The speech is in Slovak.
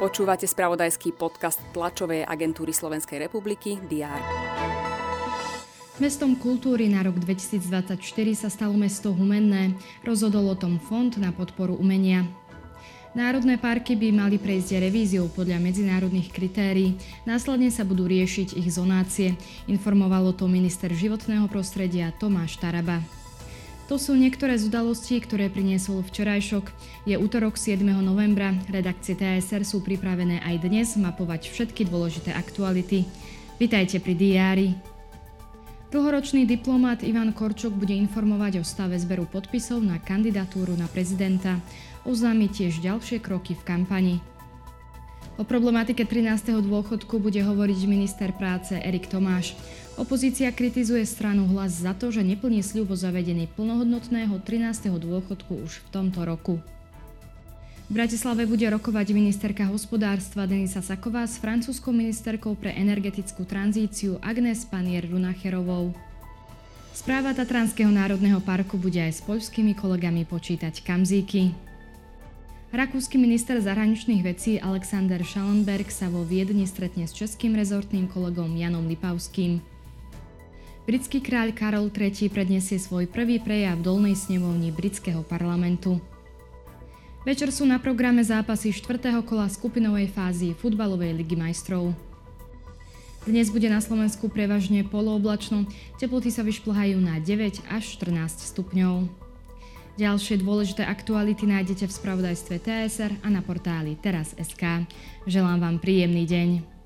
Počúvate spravodajský podcast tlačovej agentúry Slovenskej republiky DR. Mestom kultúry na rok 2024 sa stalo mesto Humenné. Rozhodol o tom Fond na podporu umenia. Národné parky by mali prejsť revíziou podľa medzinárodných kritérií. Následne sa budú riešiť ich zonácie. Informovalo to minister životného prostredia Tomáš Taraba. To sú niektoré z udalostí, ktoré priniesol včerajšok. Je útorok 7. novembra. Redakcie TSR sú pripravené aj dnes mapovať všetky dôležité aktuality. Vitajte pri diári. Dlhoročný diplomat Ivan Korčok bude informovať o stave zberu podpisov na kandidatúru na prezidenta. Oznámi tiež ďalšie kroky v kampani. O problematike 13. dôchodku bude hovoriť minister práce Erik Tomáš. Opozícia kritizuje stranu hlas za to, že neplní sľub o zavedení plnohodnotného 13. dôchodku už v tomto roku. V Bratislave bude rokovať ministerka hospodárstva Denisa Saková s francúzskou ministerkou pre energetickú tranzíciu Agnes Panier-Runacherovou. Správa Tatranského národného parku bude aj s poľskými kolegami počítať kamzíky. Rakúsky minister zahraničných vecí Alexander Schallenberg sa vo Viedni stretne s českým rezortným kolegom Janom Lipavským. Britský kráľ Karol III predniesie svoj prvý prejav v dolnej snemovni britského parlamentu. Večer sú na programe zápasy 4. kola skupinovej fázy futbalovej ligy majstrov. Dnes bude na Slovensku prevažne polooblačno, teploty sa vyšplhajú na 9 až 14 stupňov. Ďalšie dôležité aktuality nájdete v spravodajstve TSR a na portáli teraz.sk. Želám vám príjemný deň.